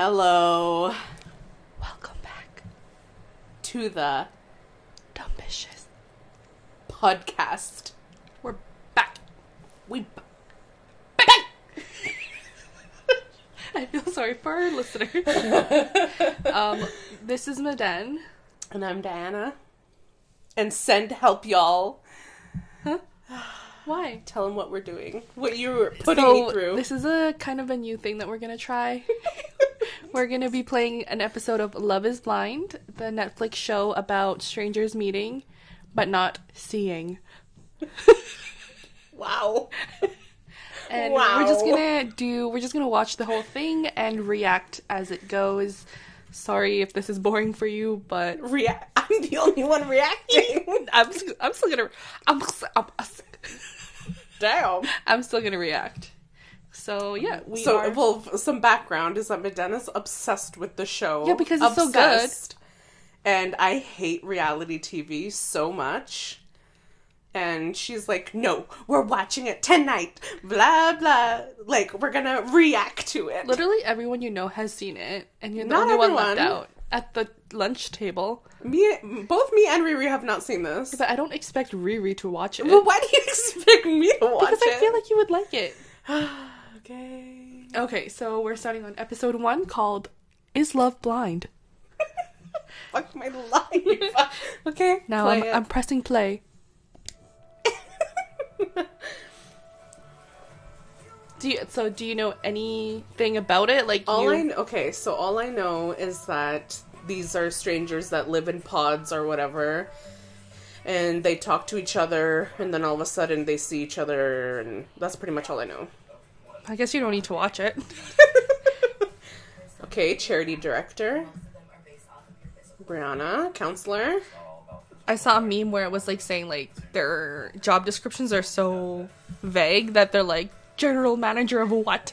Hello Welcome back, to the Dumbitious. podcast. We're back. We back. I feel sorry for our listeners. um, this is Maden. and I'm Diana. And send help, y'all. Why? Tell them what we're doing, what you were putting so me through. this is a kind of a new thing that we're gonna try. we're gonna be playing an episode of Love Is Blind, the Netflix show about strangers meeting, but not seeing. wow. And we're just gonna do. We're just gonna watch the whole thing and react as it goes. Sorry if this is boring for you, but Rea- I'm the only one reacting. I'm I'm still gonna I'm I'm, Damn. I'm still gonna react. So yeah, we so, are. well, some background is that Medena's obsessed with the show. Yeah, because it's so good. And I hate reality TV so much. And she's like, no, we're watching it tonight. Blah, blah. Like, we're gonna react to it. Literally everyone you know has seen it, and you're the Not only one left out at the lunch table. Me, both me and Riri have not seen this. But I don't expect Riri to watch it Well, why do you expect me to watch because it? Because I feel like you would like it. okay. Okay, so we're starting on episode one called "Is Love Blind." Fuck my life. okay. Now I'm. I'm pressing play. Do you, so do you know anything about it? Like All you, I kn- okay, so all I know is that these are strangers that live in pods or whatever, and they talk to each other, and then all of a sudden they see each other, and that's pretty much all I know. I guess you don't need to watch it. Okay, charity director, Brianna, counselor. I saw a meme where it was like saying like their job descriptions are so vague that they're like general manager of what?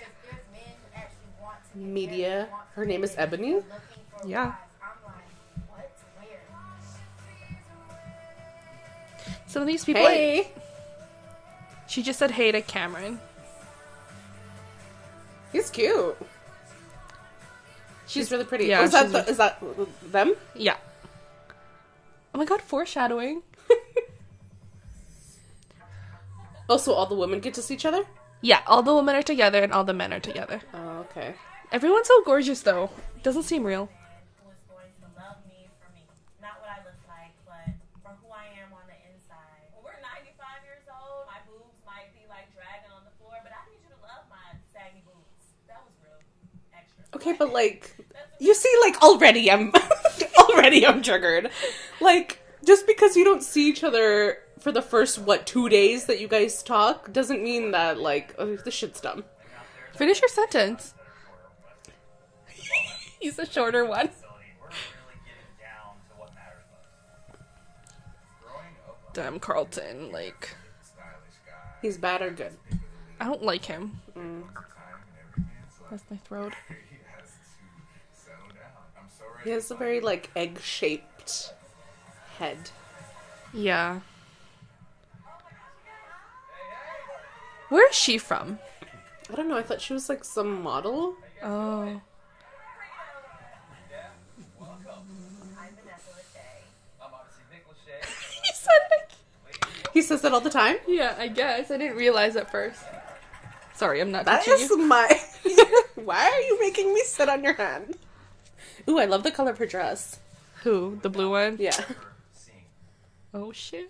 Media. Her name is Ebony. Yeah. Some of these people. like- Hey, she just said hey to Cameron. He's cute. She's really pretty. yeah, oh, is that the, really- is that them? Yeah. Oh my god, foreshadowing. Also, all the women get to see each other. Yeah, all the women are together and all the men are together. Oh, okay. Everyone's so gorgeous though. Doesn't seem real. was going to love me for me. Not what I look like, but for who I am on the inside. When we're 95 years old, my boobs might be like dragging on the floor, but I need you to love my saggy boobs. That was real extra. Okay, but like, you see, like already I'm already I'm triggered. Like, just because you don't see each other for the first what two days that you guys talk doesn't mean that like oh, this shit's dumb. Finish your sentence. He's a shorter one. Damn Carlton, like He's bad or good. I don't like him. Mm. That's my throat. He has a very like egg shaped head. Yeah. Where is she from? I don't know. I thought she was like some model. Oh. he said it. He says that all the time. Yeah, I guess. I didn't realize at first. Sorry, I'm not That is you. my. Why are you making me sit on your hand? Ooh, I love the color of her dress. Who? The blue one? Yeah. Oh shit.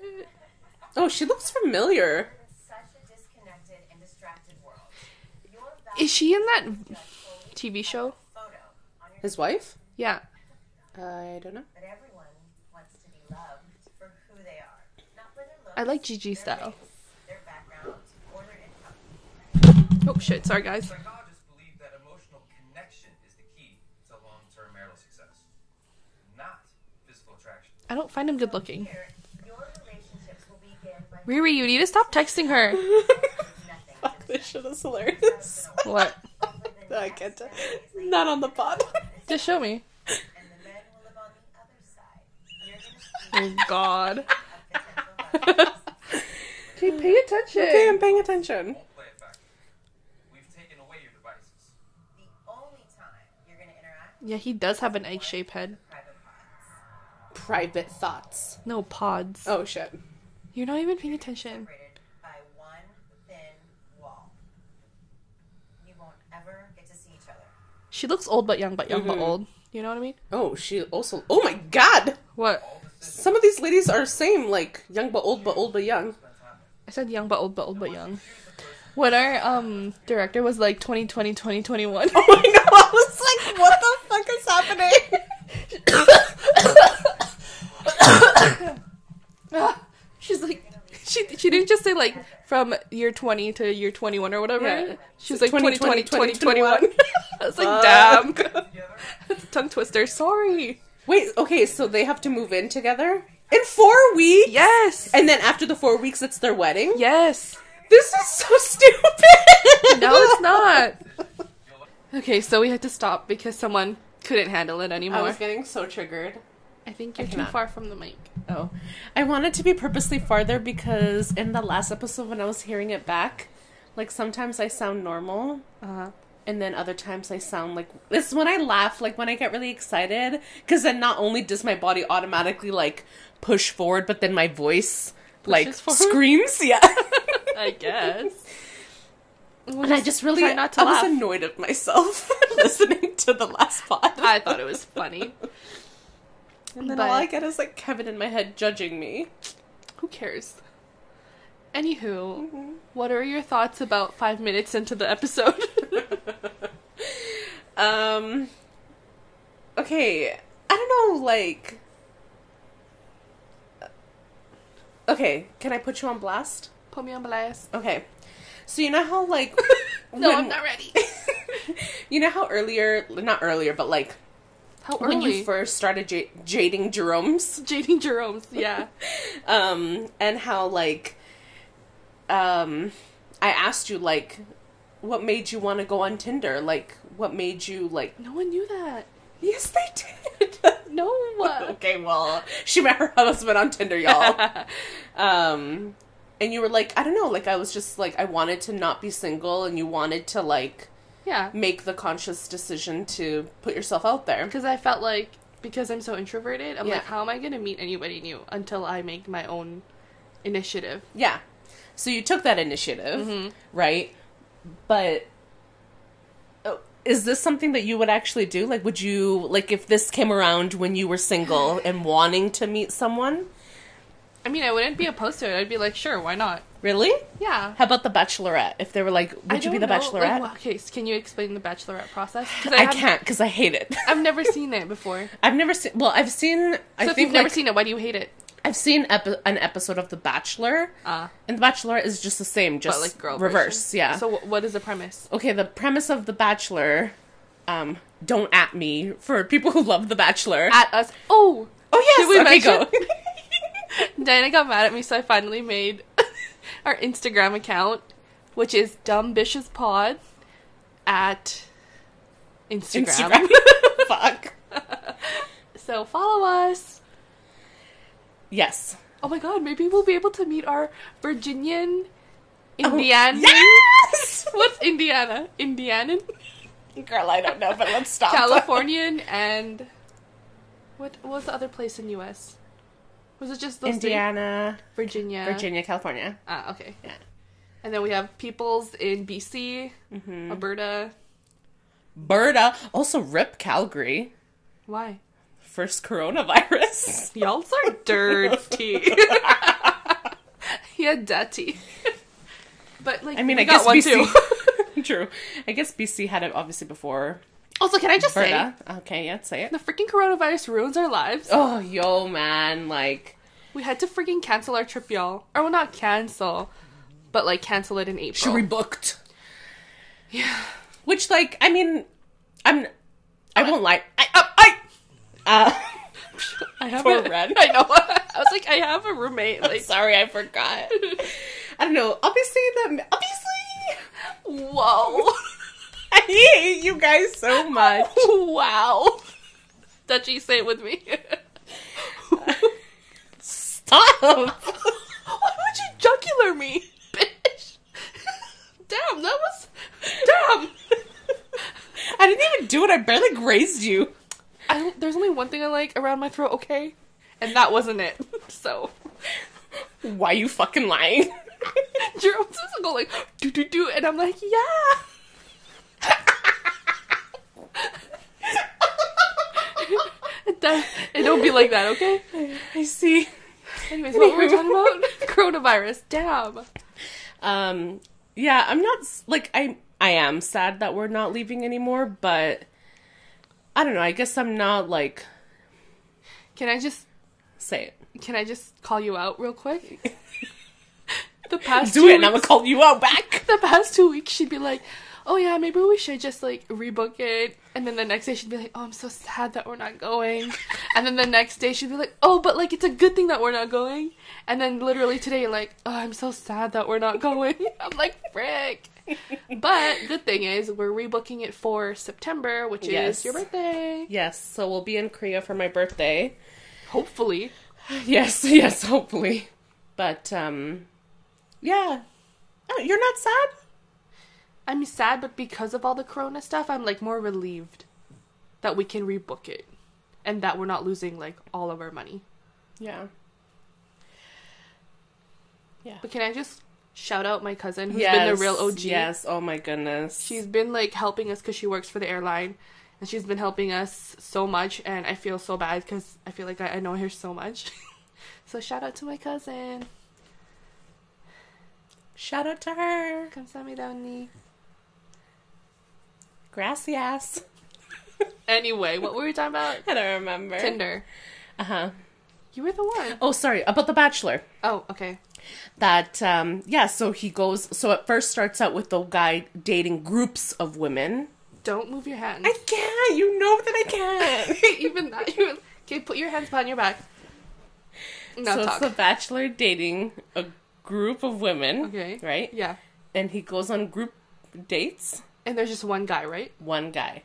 Oh, she looks familiar. Such a disconnected and distracted world. Your Is she in that TV show? photo His wife? Yeah. I don't know. but everyone wants to be loved for who they are. Not for their looks, I like Gigi style. their backgrounds, or their income. Oh shit, sorry guys. I don't find him good looking. Here, your relationships will begin by Riri, you need to stop texting her. nothing. Fuck, this shit is hilarious. What? I can't. tell. Not on the pod. Just show me. And the men will live on the other side. You're gonna see Oh god. potential lovers. Okay, pay attention. Okay, I'm paying attention. Won't play it back. We've taken away your devices. The only time you're gonna interact Yeah, he does have an egg shaped head. Private thoughts. No pods. Oh shit. You're not even paying attention. By one thin wall. You won't ever get to see each other. She looks old but young, but young but old. You know what I mean? Oh, she also. Oh my god. What? Some of these ladies are same, like young but old, but old but young. I said young but old but old but young. When our um director was like 2020 2021. Oh, my god! I was like, what the fuck is happening? She's like she she didn't just say like from year 20 to year 21 or whatever. Yeah. She was like 2020 2020, 2021. I was like, damn. Tongue twister. Sorry. Wait, okay, so they have to move in together in four weeks. Yes. And then after the four weeks, it's their wedding. Yes. This is so stupid. No, it's not. Okay, so we had to stop because someone couldn't handle it anymore. I was getting so triggered. I think you're too cannot. far from the mic. Oh, I wanted to be purposely farther because in the last episode when I was hearing it back, like sometimes I sound normal, Uh-huh. and then other times I sound like this when I laugh, like when I get really excited, because then not only does my body automatically like push forward, but then my voice like forward? screams. Yeah, I guess. and I just really try not to I laugh. was annoyed at myself listening to the last pod. I thought it was funny. and then but- all I get is like Kevin in my head judging me. Who cares? Anywho, what are your thoughts about five minutes into the episode? Um. Okay, I don't know. Like. Okay, can I put you on blast? Put me on blast. Okay, so you know how like. No, when- I'm not ready. you know how earlier, not earlier, but like How when you first started j- jading Jerome's, Jading Jerome's, yeah. um, and how like, um, I asked you like, what made you want to go on Tinder? Like, what made you like? No one knew that. Yes, they did. No. One Okay, well, she met her husband on Tinder, y'all. um, and you were like, I don't know, like I was just like, I wanted to not be single, and you wanted to like yeah. make the conscious decision to put yourself out there. Because I felt like, because I'm so introverted, I'm Yeah. like, how am I going to meet anybody new until I make my own initiative? Yeah. So you took that initiative, Mm-hmm. right? But oh, is this something that you would actually do? Like, would you like if this came around when you were single and wanting to meet someone? I mean, I wouldn't be opposed to it. I'd be like, sure, why not? Really? Yeah. How about the Bachelorette? If they were like, would you be the know, Bachelorette? Like, okay, so can you explain the Bachelorette process? I, haven't- can't because I hate it. I've never seen it before. I've never seen. Well, I've seen. I So if think you've never like, seen it, why do you hate it? I've seen epi- an episode of The Bachelor, Ah, and The Bachelor is just the same, just like girl reverse. version. Yeah. So wh- what is the premise? okay, the premise of The Bachelor. Um, don't at me for people who love The Bachelor. At us. Oh, oh yes, we okay, mention- go. Diana got mad at me, so I finally made our Instagram account, which is Dumbitious Pod at Instagram. Instagram. Fuck. So follow us. Yes. Oh my god, maybe we'll be able to meet our Virginian oh, Indiana. Yes. What's Indiana? Indianan? Girl, I don't know, but let's stop. Californian and what what was the other place in US? Was it just? Indiana, Virginia. Virginia, California. Ah, okay. Yeah. And then we have peoples in BC, Mm-hmm. Alberta. Berta. Also, rip Calgary. Why? First coronavirus. Y'all are dirty. yeah, dirty. But like, I mean, I got guess one BC. too. True. I guess BC had it obviously before also, can I just say Okay, yeah, say it. the freaking coronavirus ruins our lives? Oh, yo, man, like, We had to freaking cancel our trip, y'all. Or well, not cancel, but like cancel it in April. she rebooked. Yeah. Which, like, I mean, I'm, I won't lie. I, uh, I, uh, I have Poor a, Ren. I know. I was like, I have a roommate. Like, sorry, I forgot. I don't know. Obviously, the obviously, whoa, I hate you guys so much. wow. Dutchy, say it with me. Stop. Why would you jugular me, bitch? Damn, that was damn. I didn't even do it. I barely grazed you. There's only one thing I like around my throat, okay? And that wasn't it. So Why you fucking lying? Jerome's just go like do do do, and I'm like, yeah. It, does, it don't be like that, okay? I see. Anyways, what were we talking about? Coronavirus. Damn. Um, yeah, I'm not like I. I am sad that we're not leaving anymore, but I don't know. I guess I'm not like Can I just say it. can I just call you out real quick? the past Do it, and I'm gonna call you out back. the past two weeks she'd be like, "Oh yeah, maybe we should just like rebook it," and then the next day she'd be like, "Oh, I'm so sad that we're not going," and then the next day she'd be like, "Oh, but like it's a good thing that we're not going," and then literally today like, "Oh, I'm so sad that we're not going." I'm like, "Frick." But the thing is, we're rebooking it for September, which Yes. is your birthday. Yes, so we'll be in Korea for my birthday. Hopefully. Yes, yes, hopefully. But um, yeah. Oh, you're not sad? I'm sad, but because of all the corona stuff, I'm like more relieved that we can rebook it and that we're not losing like all of our money. Yeah. Yeah. But can I just shout out my cousin who's been the real OG? Yes. Oh my goodness. She's been like helping us because she works for the airline and she's been helping us so much and I feel so bad because I feel like I, I know her so much. so shout out to my cousin. shout out to her. Come Kamsahamnida 언니. Gracias. Anyway, what were we talking about? I don't remember. Tinder. Uh huh. You were the one. Oh, sorry about the Bachelor. Oh, okay. That um, yeah. So he goes. So it first starts out with the guy dating groups of women. Don't move your hands. I can't. You know that I can't. Even that. You okay? Put your hands behind your back. Now so talk. it's the Bachelor dating a group of women. Okay. Right. Yeah. And he goes on group dates. And there's just one guy, right? One guy.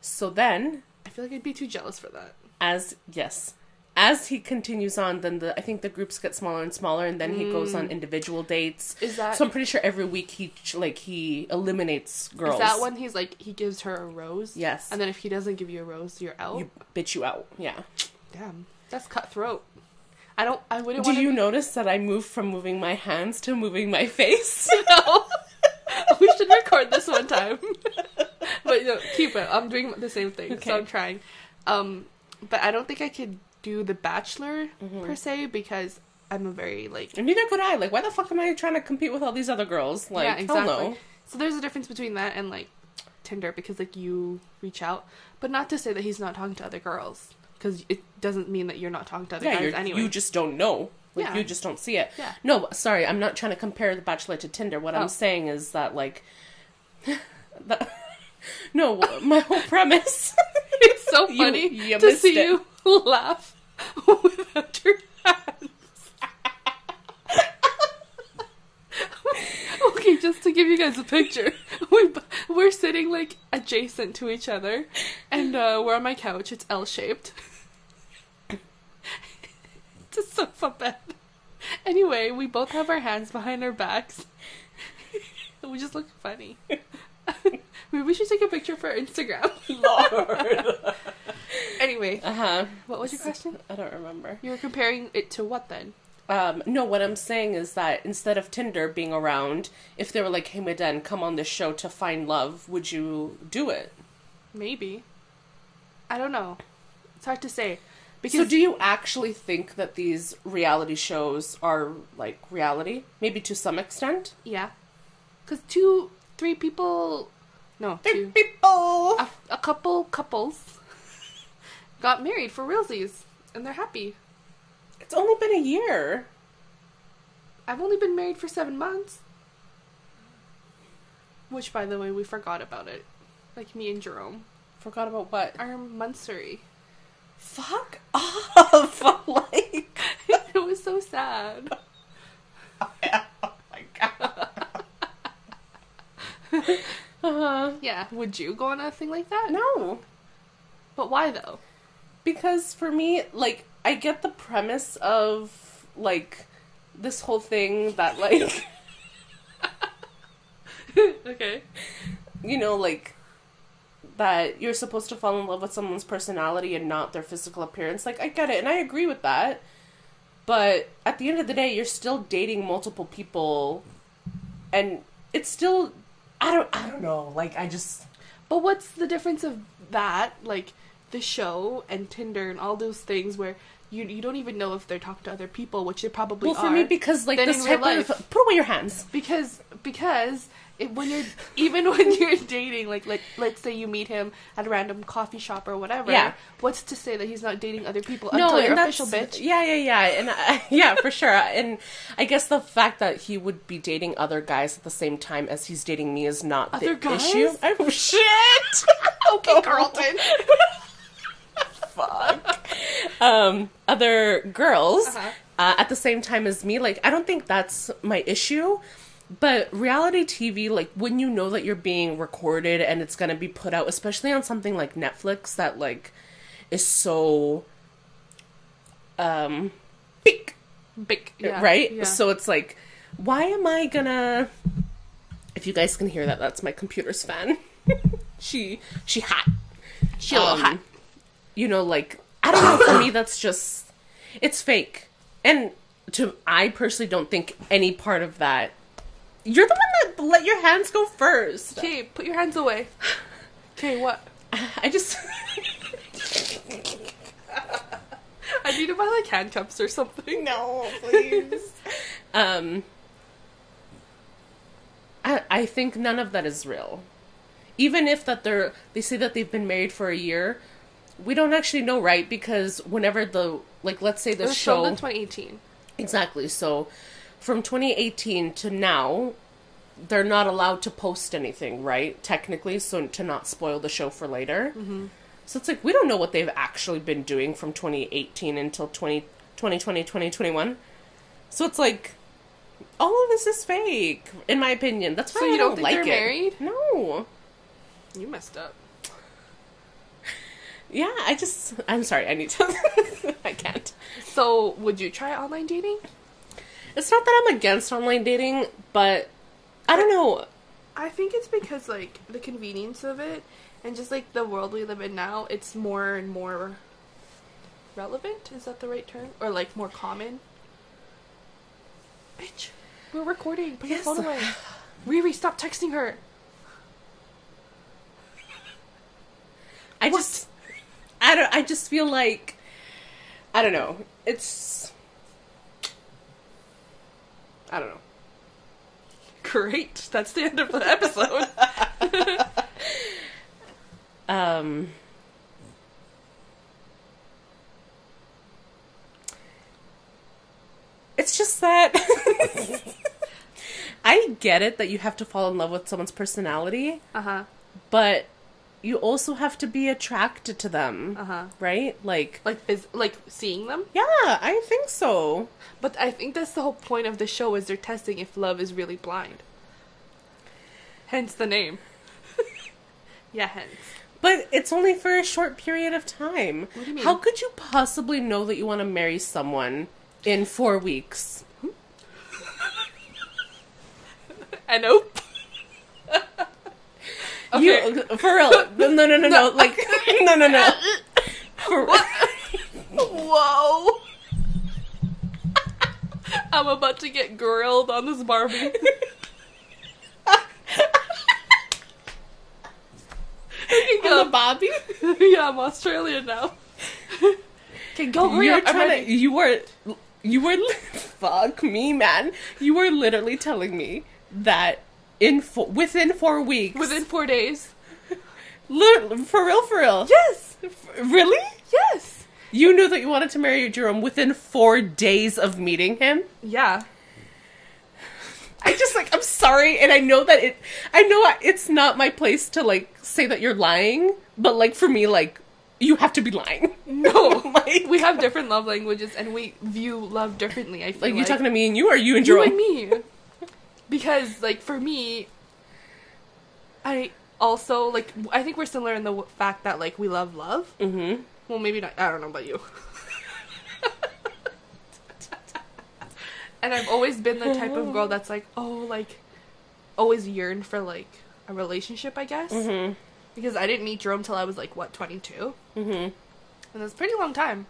So then, I feel like I'd be too jealous for that. as yes, as he continues on, then the I think the groups get smaller and smaller, and then he goes on individual dates. Mm. Is that- so? I'm pretty sure every week he like he eliminates girls. Is that when he's like he gives her a rose? Yes. And then if he doesn't give you a rose, you're out. you bitch you out? Yeah. Damn, that's cutthroat. I don't. I wouldn't Do you notice that I moved from moving my hands to moving my face? know. We should record this one time. but no, keep it. I'm doing the same thing, Okay. so I'm trying. Um, but I don't think I could do The Bachelor Mm-hmm. per se because I'm a very like and neither could I. Like, why the fuck am I trying to compete with all these other girls? Like, yeah, exactly. hell no. So there's a difference between that and like Tinder because like you reach out, but not to say that he's not talking to other girls because it doesn't mean that you're not talking to other Yeah, guys anyway. you just don't know. Like, Yeah. you just don't see it. Yeah. No, sorry, I'm not trying to compare The Bachelor to Tinder. What Oh. I'm saying is that, like, that, no, my whole premise. it's so funny you to see it. you laugh without your hands. okay, just to give you guys a picture, we, we're sitting like adjacent to each other, and uh, we're on my couch. It's L shaped. it's a sofa bed. Anyway, we both have our hands behind our backs. we just look funny. Maybe we should take a picture for Instagram. Lord. Anyway, uh huh. what was your question? I don't remember. You were comparing it to what then? Um, no, what I'm saying is that instead of Tinder being around, if they were like, hey, Maden, come on this show to find love, would you do it? Maybe. I don't know. It's hard to say. Because So, do you actually think that these reality shows are like reality? Maybe to some extent? yeah, because two, three people, no, two, People! a, a couple couples got married for realsies, and they're happy. It's only been a year. I've only been married for seven months. Which, by the way, we forgot about it. Like me and Jerome. Forgot about what? Our monthsary. Fuck off! like, it was so sad. oh my god. uh-huh. Yeah, would you go on a thing like that? No. But why though? Because for me, like, I get the premise of, like, this whole thing that, like, okay. you know, like, that you're supposed to fall in love with someone's personality and not their physical appearance. Like I get it and I agree with that. But at the end of the day, you're still dating multiple people and it's still I don't I don't know. Like I just But what's the difference of that, like the show and Tinder and all those things where you you don't even know if they're talking to other people, which they probably well for are. me because like this type of life- put away your hands. because because it, when you're even when you're dating, like let let's say you meet him at a random coffee shop or whatever. Yeah. What's to say that he's not dating other people until you're official, bitch? Yeah, yeah, yeah, and uh, yeah, for sure. And I guess the fact that he would be dating other guys at the same time as he's dating me is not Other the guys? issue. Oh shit! Okay, Carlton. Fuck. Um, other girls Uh-huh. uh, at the same time as me. Like, I don't think that's my issue. But reality TV, like when you know that you're being recorded and it's gonna be put out, especially on something like Netflix that like is so um big Big, yeah, right? Yeah. So it's like, why am I gonna? If you guys can hear that, that's my computer's fan. she she hot. she a little Um, hot. You know, like I don't know. For me, that's just it's fake, and to I personally don't think any part of that. You're the one that let your hands go first. Okay, put your hands away. Okay, what? I just I need to buy like handcuffs or something. no, please. um, I I think none of that is real. Even if that they're they say that they've been married for a year, we don't actually know, right? Because whenever the like, let's say the show in 2018. exactly so from 2018 to now they're not allowed to post anything right technically so to not spoil the show for later mm-hmm. so it's like we don't know what they've actually been doing from 2018 until 20, 2020 2021 so it's like all of this is fake in my opinion that's why So I you don't, don't think like they're it married? no You messed up. yeah i just i'm sorry i need to i can't So would you try online dating? It's not that i'm against online dating but i don't know I think it's because like the convenience of it and just like the world we live in now, it's more and more relevant. Is that the right term? Or like more common? Bitch, we're recording. Put Yes. your phone away. Riri, stop texting her. I just I don't I just feel like I don't know. It's I don't know. Great. That's the end of the episode. Um It's just that I get it that you have to fall in love with someone's personality, uh huh. but you also have to be attracted to them, Uh huh. right? Like Like phys- like seeing them. yeah, I think so. But I think that's the whole point of the show is they're testing if love is really blind. Hence the name. yeah, hence. But it's only for a short period of time. What do you mean? How could you possibly know that you want to marry someone in four weeks? I nope. You for real? No, no, no, no, no. Like no, no, no. For, Whoa. I'm about to get grilled on this Barbie. you can on the go. Bobby. yeah, I'm Australian now. Okay, go hurry You're trying to. You were. You were. Fuck me, man. You were literally telling me that in fo- within four weeks. Within four days. For real, for real. Yes. Really? Yes. You knew that you wanted to marry Jerome within four days of meeting him. Yeah. I just like I'm sorry, and I know that it. I know I- it's not my place to like say that you're lying, but like for me, like you have to be lying. No. Oh like we have different love languages and we view love differently. I feel like like, you talking to me and you, or you and you Jerome? and me. Because like for me, I also like I think we're similar in the w- fact that like we love love. Mm-hmm. Well, maybe not. I don't know about you. and I've always been the type of girl that's like, oh, like, always yearned for like a relationship, I guess. Mm-hmm. because I didn't meet Jerome till I was like what 22, Mm-hmm. and that's a pretty long time.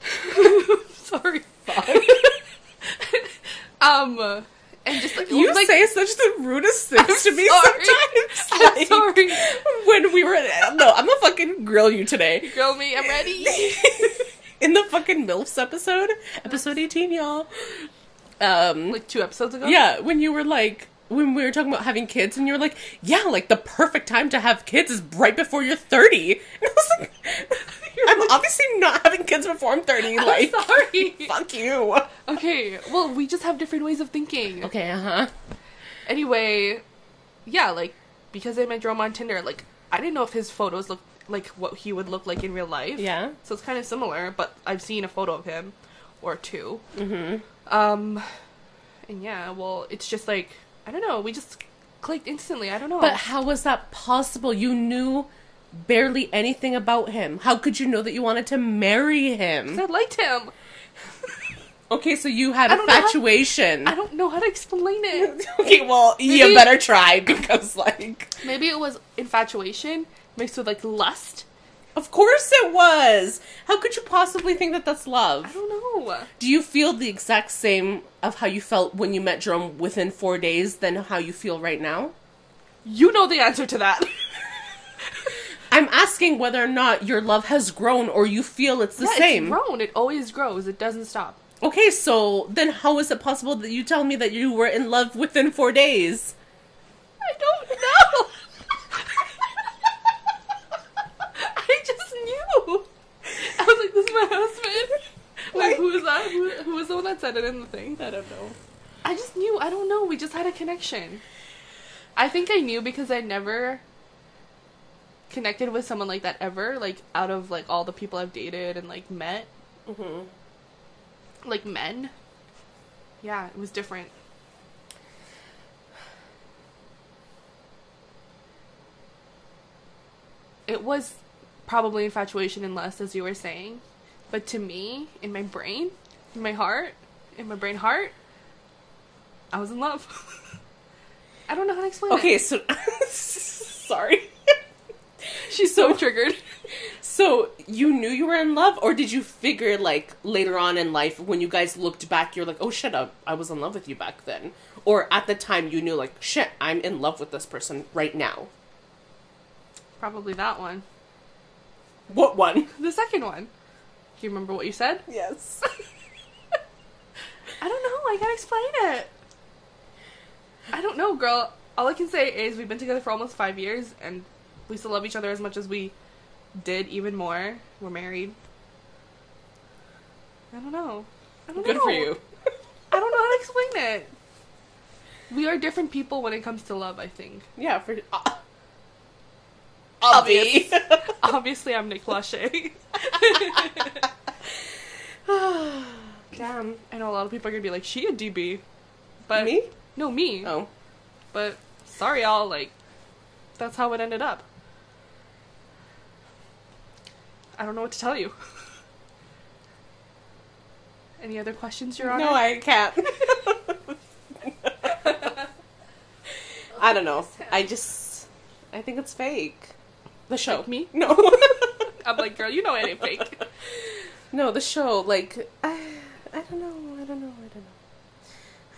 Sorry. um, and just like You like, say such the rudest things I'm to me sorry. sometimes. I'm like, sorry. When we were no, I'm gonna fucking grill you today. Grill me, I'm ready. In the fucking MILFs episode, episode 18, y'all. Um, like two episodes ago. yeah, when you were like, when we were talking about having kids, and you were like, yeah, like the perfect time to have kids is right before you're 30. And I was like, I'm obviously not having kids before I'm 30. I'm Like, sorry. fuck you. Okay, well, we just have different ways of thinking. Okay, uh huh. Anyway, yeah, like because I met Jerome on Tinder, like I didn't know if his photos looked like what he would look like in real life. Yeah. So it's kind of similar, but I've seen a photo of him or 2 Mm-hmm. Um, and yeah, well, it's just like I don't know. We just clicked instantly. I don't know. But how was that possible? You knew barely anything about him. How could you know that you wanted to marry him? I liked him. Okay, so you had I don't know how- infatuation. I don't know how to explain it. okay, well, you better try because, like, Maybe it was infatuation mixed with like lust. of course it was. How could you possibly think that that's love? I love? don't know. Do you feel the exact same of how you felt when you met Jerome within four days than how you feel right now? You know the answer to that. I'm asking whether or not your love has grown or you feel it's the yeah, same. It's grown. It always grows. It doesn't stop. Okay, so then how is it possible that you tell me that you were in love within four days? I don't know. I just knew. I was like, "This is my husband." Wait, who was that? Who, who was the one that said it in the thing? I don't know. I just knew. I don't know. We just had a connection. I think I knew because I never connected with someone like that ever. Like out of like all the people I've dated and like met, hmm like men. Yeah, it was different. It was probably infatuation and lust, as you were saying. But to me, in my brain, in my heart, in my brain heart, I was in love. I don't know how to explain Okay, it. Okay, so sorry. She's so triggered. So you knew you were in love, or did you figure like later on in life when you guys looked back, you're like, oh shit, I, I was in love with you back then, or at the time you knew like, shit, I'm in love with this person right now. Probably that one. What one? The second one. Do you remember what you said? Yes. I don't know. I can't explain it. I don't know, girl. All I can say is we've been together for almost five years, and we still love each other as much as we did, even more. We're married. I don't know. I don't Good know. for you. I don't know how to explain it. We are different people when it comes to love. I think. Yeah, for uh, Obvious. obvious. Obviously, I'm Nick Lachey. Damn. I know a lot of people are gonna be like, "She a DB," but Me? No, me. Oh. But sorry, y'all. Like, that's how it ended up. I don't know what to tell you. Any other questions, Your Honor? No, I can't. I don't know. I just, I think it's fake. The show. Like me? No. I'm like, girl, you know it ain't fake. no, the show. Like, I, I don't know. I don't know. I don't know.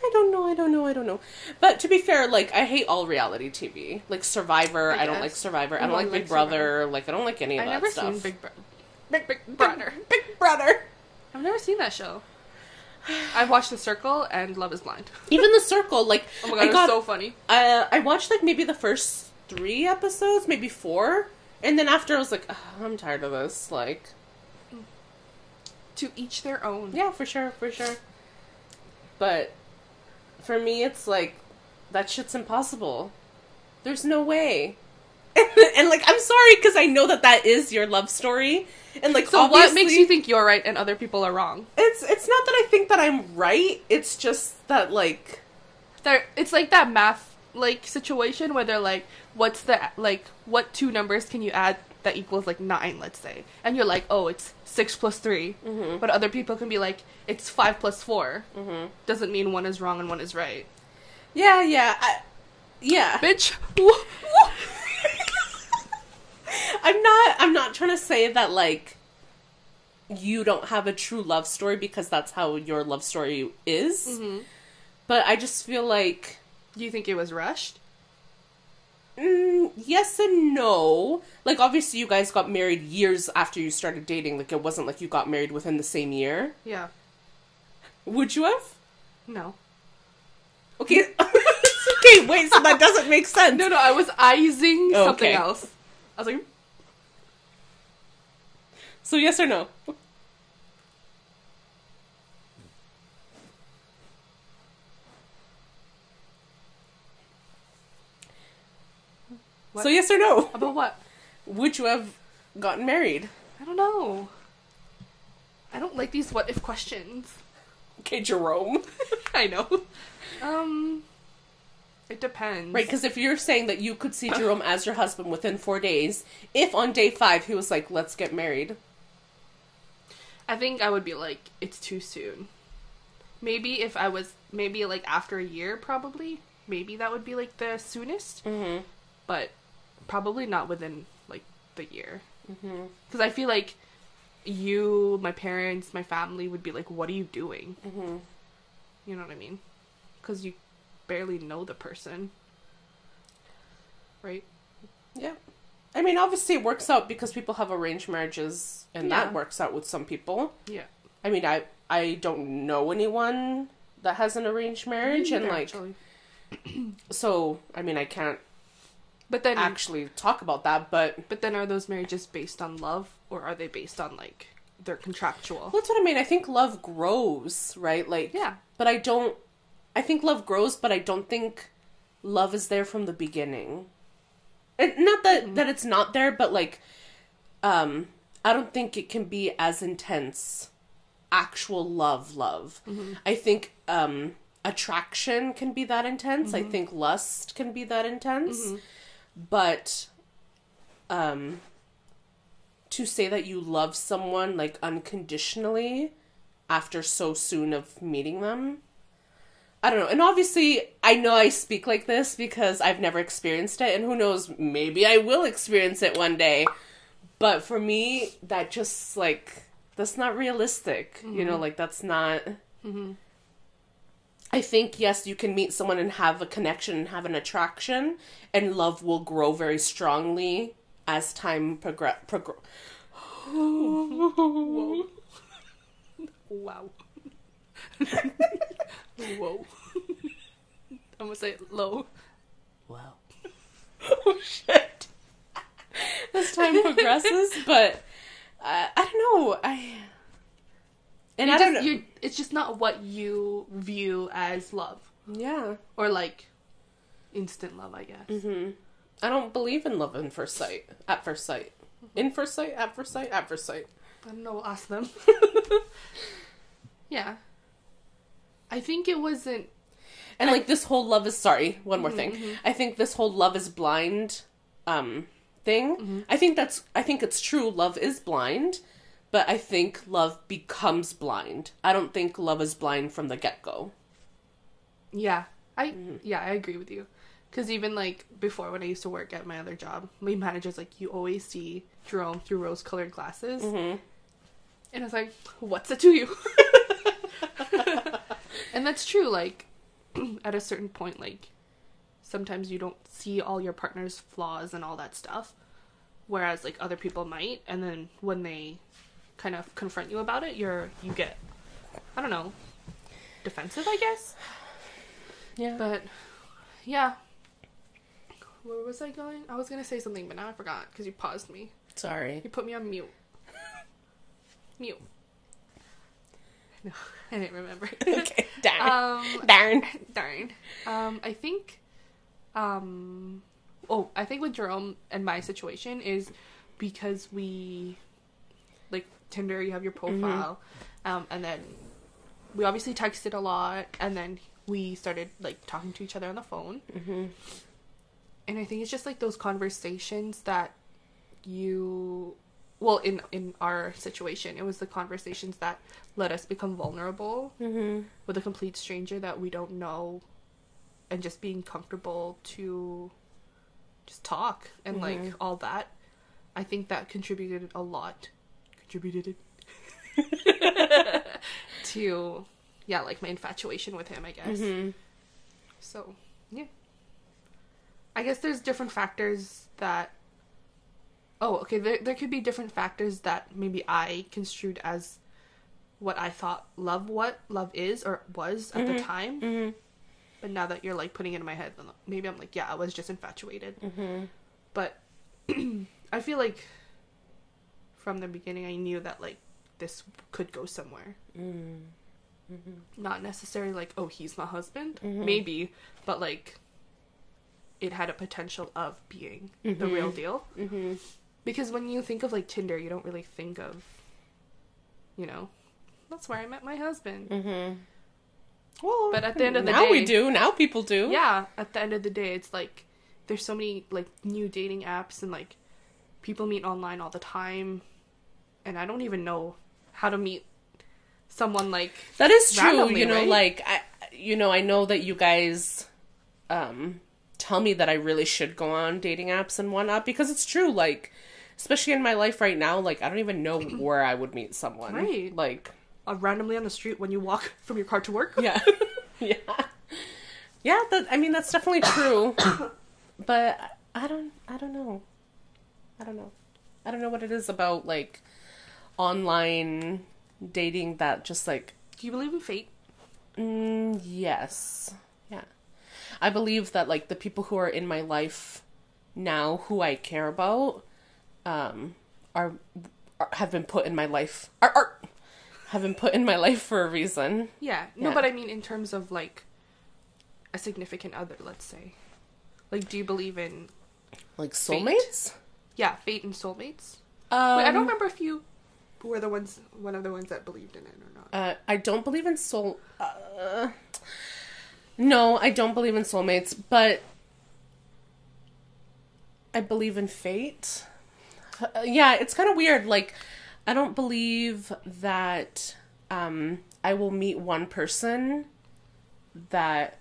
I don't know. I don't know. I don't know. But to be fair, like, I hate all reality TV. Like Survivor. I I, don't like Survivor. I You don't like Big like Brother. Like, I don't like any of I've that never stuff. seen Big Brother. Big Big Brother. Big Brother. I've never seen that show. I've watched The Circle and Love Is Blind. Even The Circle. Like, Oh my god, I it's got so funny. uh, I watched like maybe the first three episodes, maybe four, and then after I was like, "Ugh, I'm tired of this. Like, To each their own. yeah, for sure, for sure. But for me, it's like that shit's impossible. There's no way. and like, I'm sorry because I know that that is your love story, and like, So what makes you think you're right and other people are wrong? It's it's not that I think that I'm right. It's just that like They're, it's like that math like situation where they're like, what's the like what two numbers can you add that equals like nine, let's say, and you're like, oh, it's six plus 3 Mhm. but other people can be like, it's five plus 4 Mhm. Doesn't mean one is wrong and one is right. yeah, yeah, I, yeah. Bitch. I'm not I'm not trying to say that like you don't have a true love story because that's how your love story is. Mm-hmm. But I just feel like Do you think it was rushed? mm, yes and no. Like obviously you guys got married years after you started dating. Like it wasn't like you got married within the same year. Yeah. Would you have? No. Okay. okay, wait, so that doesn't make sense. No, no, I was eyeing something okay. else. I was like, So yes or no? What? So yes or no? about what? Would you have gotten married? I don't know. I don't like these what if questions. Okay, Jerome. I know. Um, it depends. Right, because if you're saying that you could see Jerome as your husband within four days, if on day five he was like, let's get married. I think I would be like, it's too soon. Maybe if I was, maybe like after a year, probably. Maybe that would be like the soonest. Mm-hmm. But probably not within like the year. Because I feel like you, my parents, my family would be like, what are you doing? Mm-hmm. You know what I mean? Because you barely know the person. Right? Yeah. I mean, obviously it works out because people have arranged marriages, and Yeah. that works out with some people. Yeah. I mean, I I don't know anyone that has an arranged marriage, and like, actually. so I mean, I can't But then actually talk about that, but But then are those marriages based on love or are they based on like they're contractual? that's what I mean. I think love grows, right? Like, Yeah. but I don't. I think love grows, but I don't think love is there from the beginning. And not that that it's not there, but like, um, I don't think it can be as intense. Actual love, love. I think um attraction can be that intense. I think lust can be that intense. But um to say that you love someone like unconditionally after so soon of meeting them I don't know. And obviously, I know I speak like this because I've never experienced it, and who knows, maybe I will experience it one day. But for me, that just like that's not realistic. You mm-hmm. know, like that's not. Mm-hmm. I think yes, you can meet someone and have a connection and have an attraction, and love will grow very strongly as time progress. Progr- wow. Whoa. I'm gonna say it low. Wow. oh shit. As time progresses, but uh, I don't know. I and You I don't know. it's just not what you view as love Yeah. or like instant love, I guess. Mm-hmm. I don't believe in love in first sight. At first sight. In first sight. At first sight. At first sight. I don't know. We'll ask them. yeah. I think it wasn't. And like this whole love is sorry. One more thing. I think this whole love is blind, um, thing. I think that's. I think it's true. Love is blind, but I think love becomes blind. I don't think love is blind from the get go. Yeah, I yeah I agree with you. Because even like before when I used to work at my other job, my manager's like, you always see Jerome through rose-colored glasses, Mm-hmm. and I was like, what's it to you? and that's true. Like at a certain point, like sometimes you don't see all your partner's flaws and all that stuff, whereas like other people might, and then when they kind of confront you about it, you're you get I don't know defensive, I guess. Yeah. But yeah. Where was I going? I was gonna say something, but now I forgot because you paused me. Sorry. You put me on mute. mute. No, I didn't remember. okay. Darn. um, Darn. darn. Um, I think. Um, oh, I think with Jerome and my situation is because we, like Tinder, you have your profile, um, and then we obviously texted a lot, and then we started like talking to each other on the phone. Mm-hmm. And I think it's just like those conversations that you well in in our situation it was the conversations that let us become vulnerable Mm-hmm. with a complete stranger that we don't know and just being comfortable to just talk and like all that i I think that contributed a lot. Contributed to yeah, like my infatuation with him, I guess. Mm-hmm. So, yeah. I guess there's different factors that Oh, okay, there there could be different factors that maybe I construed as what I thought love what love is or was at the time. Mm-hmm. But now that you're like putting it in my head, maybe I'm like, yeah, I was just infatuated. Mm-hmm. But I feel like from the beginning, I knew that like this could go somewhere. Mm-hmm. Not necessarily like, oh, he's my husband, Mhm. maybe, but like it had a potential of being the real deal. Because when you think of like Tinder, you don't really think of, you know, that's where I met my husband. Mm-hmm. Well, But at the end of the now day- now we do. Now people do. Yeah, at the end of the day, it's like there's so many like new dating apps and like people meet online all the time, and I don't even know how to meet someone like That is true. Randomly, you know, right? like I, you know, I know that you guys um tell me that I really should go on dating apps and whatnot because it's true. Like, especially in my life right now, like I don't even know where I would meet someone. Right. Like, uh, randomly on the street when you walk from your car to work. yeah, yeah, yeah. That I mean, that's definitely true. but I don't. I don't know. I don't know. I don't know what it is about like online dating that just like Do you believe in fate? Mm, yes. Yeah. I believe that like the people who are in my life now who I care about um are, are have been put in my life are, are have been put in my life for a reason. Yeah. No, Yeah. but I mean in terms of like a significant other, let's say. Like, do you believe in Like soulmates? yeah fate and soulmates? Um, Wait, I don't remember if you were the ones one of the ones that believed in it or not. Uh, I don't believe in soul. Uh, no, I don't believe in soulmates, but I believe in fate. Yeah, it's kind of weird. Like, I don't believe that um, I will meet one person that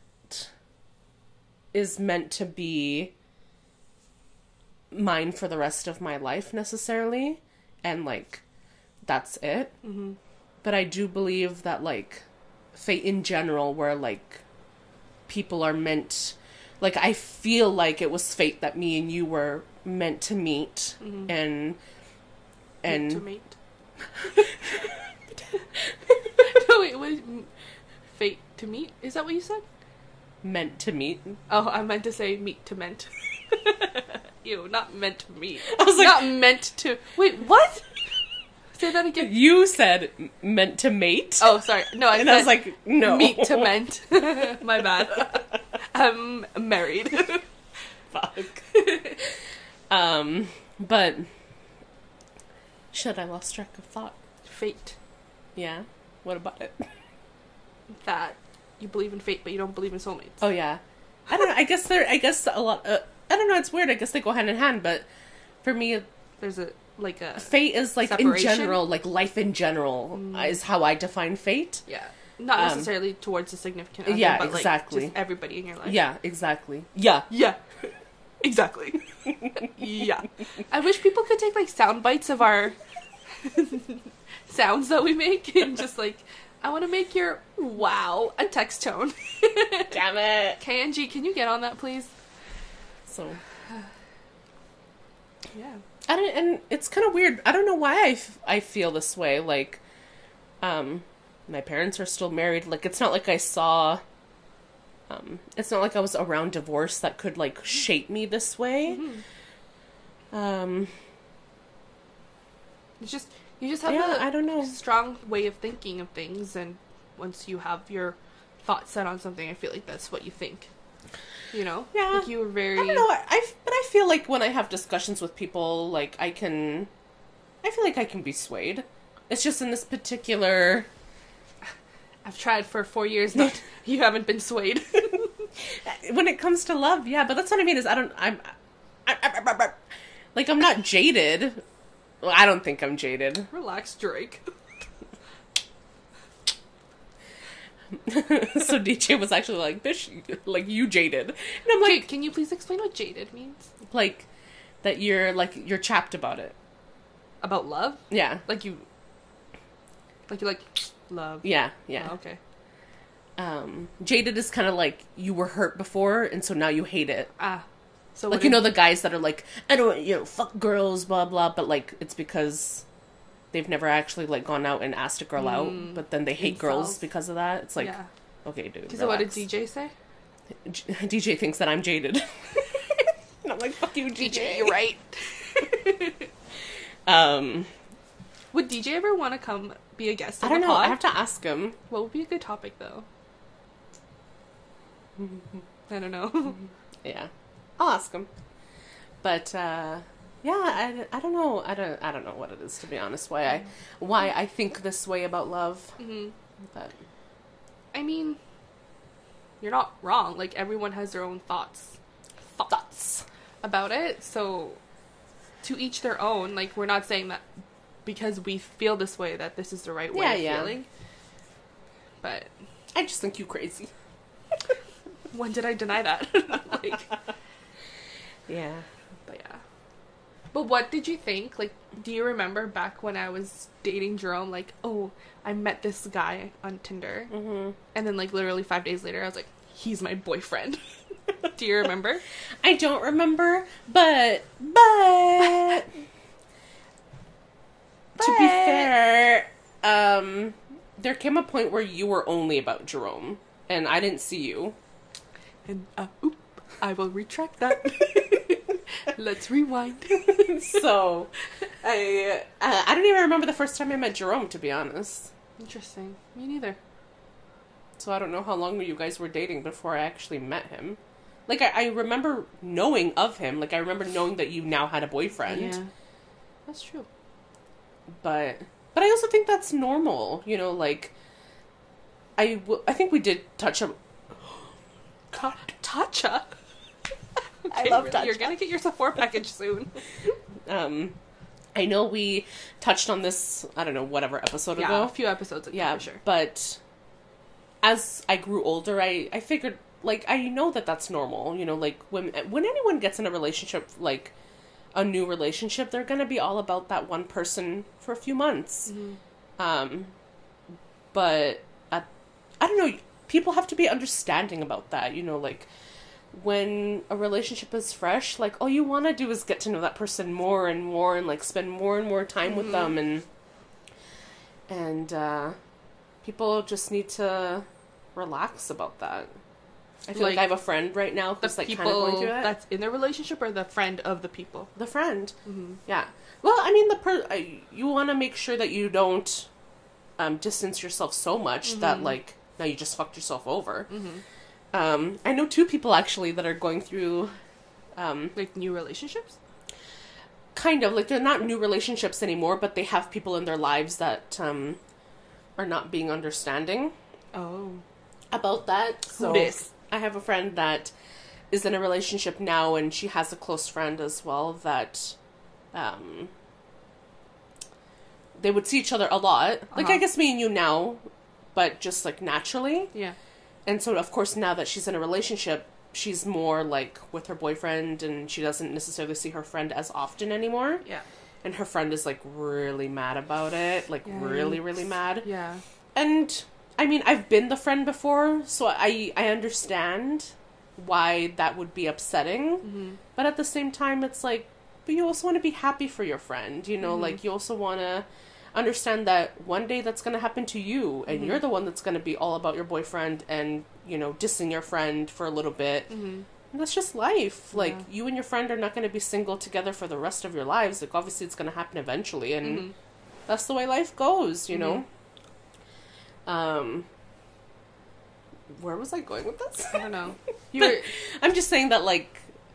is meant to be mine for the rest of my life necessarily, and like that's it Mm-hmm. but I do believe that like fate in general where like people are meant like I feel like it was fate that me and you were meant to meet Mhm. and and to mate. no, it was fate to meet. Is that what you said? meant to meet. Oh, I meant to say meet to meant. Ew, not meant to meet. I was like- not meant to. Wait, what? Say that again. You said meant to mate. Oh, sorry. No, I and said I was like, no. meet to meant. My bad. I'm married. Fuck. Um, but shit, I lost track of thought. fate. Yeah. What about it? That you believe in fate, but you don't believe in soulmates. Oh yeah. I don't know. I guess they're. I guess a lot. Uh, I don't know. It's weird. I guess they go hand in hand. But for me, There's a like a fate is like Separation? in general, like life in general Mm. is how I define fate. yeah, not Um, necessarily towards a significant other, yeah, but like exactly. just everybody in your life. Yeah, exactly. Yeah. Yeah. Exactly. yeah. I wish people could take like sound bites of our sounds that we make and just like I want to make your wow a text tone. Damn it. KNG, can you get on that please? So Yeah. I don't, and it's kind of weird. I don't know why I, f- I feel this way. Like, um, my parents are still married. Like, it's not like I saw. Um, it's not like I was around divorce that could like shape me this way. Um, It's just you just have yeah, a I don't know. A strong way of thinking of things and once you have your thoughts set on something, I feel like that's what you think. You know? Yeah. Like you were very I don't know. I, I but I feel like when I have discussions with people, like I can, I feel like I can be swayed. It's just in this particular. I've tried for four years now. you haven't been swayed. when it comes to love, yeah, but that's what I mean is I don't I'm I, I, I, like I'm not jaded. Well, I don't think I'm jaded. Relax, Drake. so DJ was actually like, "Bitch, like you jaded," and I'm like, can you please explain what jaded means? like that you're like you're chapped about it. About love? Yeah. Like you. Like you like love. Yeah, yeah. Oh, okay. Um jaded is kind of like you were hurt before and so now you hate it. Ah. So Like you know the guys that are like I don't you know fuck girls blah blah but like it's because they've never actually like gone out and asked a girl out but then they hate girls because of that. It's like yeah. okay dude. So what did. DJ say? J- DJ thinks that I'm jaded. and I'm like fuck you DJ. you're right. Um Would DJ ever want to come be a guest? I don't know. pod? I have to ask him. What would be a good topic though? I don't know. Yeah, I'll ask him. But uh, yeah, I, I don't know. I don't I don't know what it is to be honest. Why I why I think this way about love. hmm But I mean, you're not wrong. Like everyone has their own thoughts, thoughts about it. So, to each their own. Like we're not saying that because we feel this way that this is the right way Yeah, of yeah. feeling. But I just think you crazy. when did I deny that? like, Yeah. but yeah. But what did you think? Like, do you remember back when I was dating Jerome? Like, oh, I met this guy on Tinder, hmm and then like literally five days later, I was like, he's my boyfriend. do you remember? I don't remember, but but to be fair, um, there came a point where you were only about Jerome, and I didn't see you. And uh, oop, I will retract that. Let's rewind. so I uh, I don't even remember the first time I met Jerome, to be honest. Interesting. Me neither. So I don't know how long you guys were dating before I actually met him. Like I, I remember knowing of him. Like I remember knowing that you now had a boyfriend. Yeah, that's true. But but I also think that's normal. You know, like I w- I think we did touch up. Ta- Tatcha. I love You're gonna get your Sephora package soon. Um, I know we touched on this. I don't know whatever episode yeah, ago. a few episodes ago yeah sure. but as i grew older i i figured like i know that that's normal you know like when when anyone gets in a relationship like a new relationship they're gonna be all about that one person for a few months. Um but I, I don't know people have to be understanding about that you know like when a relationship is fresh like all you want to do is get to know that person more and more and like spend more and more time with them and and uh people just need to relax about that i feel like, Like, i have a friend right now who's like kind of going through it that's in their relationship or the friend of the people. the friend Mm-hmm. yeah well i mean the per I, you want to make sure that you don't um distance yourself so much Mm-hmm. that like now you just fucked yourself over um i know two people actually that are going through um Like new relationships. kind of like they're not new relationships anymore but they have people in their lives that um are not being understanding Oh, about that so dis? I have a friend that is in a relationship now and she has a close friend as well that um they would see each other a lot like i Uh-huh. guess me and you now but just like naturally yeah. and so of course now that she's in a relationship she's more like with her boyfriend and she doesn't necessarily see her friend as often anymore Yeah. and her friend is like really mad about it like really really mad Yeah. and i mean i've been the friend before so i i understand why that would be upsetting Mm-hmm. but at the same time it's like but you also want to be happy for your friend you know like you also want to understand that one day that's going to happen to you and you're the one that's going to be all about your boyfriend and you know dissing your friend for a little bit Mm-hmm. and that's just life like Yeah. you and your friend are not going to be single together for the rest of your lives like obviously it's going to happen eventually and Mhm. that's the way life goes you know um where was i going with this I don't know. You were i'm just saying that like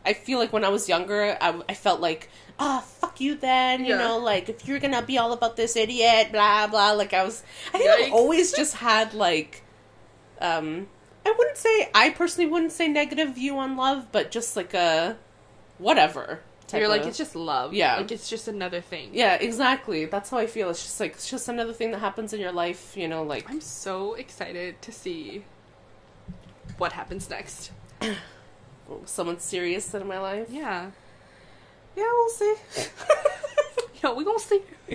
i feel like when i was younger i, I felt like ah fuck you then you Yeah. know like if you're gonna be all about this idiot blah blah like i was i think Yikes. i've always just had like um i wouldn't say i personally wouldn't say negative view on love but just like a whatever you're like of- it's just love. Yeah. Like it's just another thing. yeah exactly that's how i feel it's just like it's just another thing that happens in your life you know like I'm so excited to see what happens next. Oh, someone serious in my life Yeah. Yeah, we'll see. Yeah, we gonna see.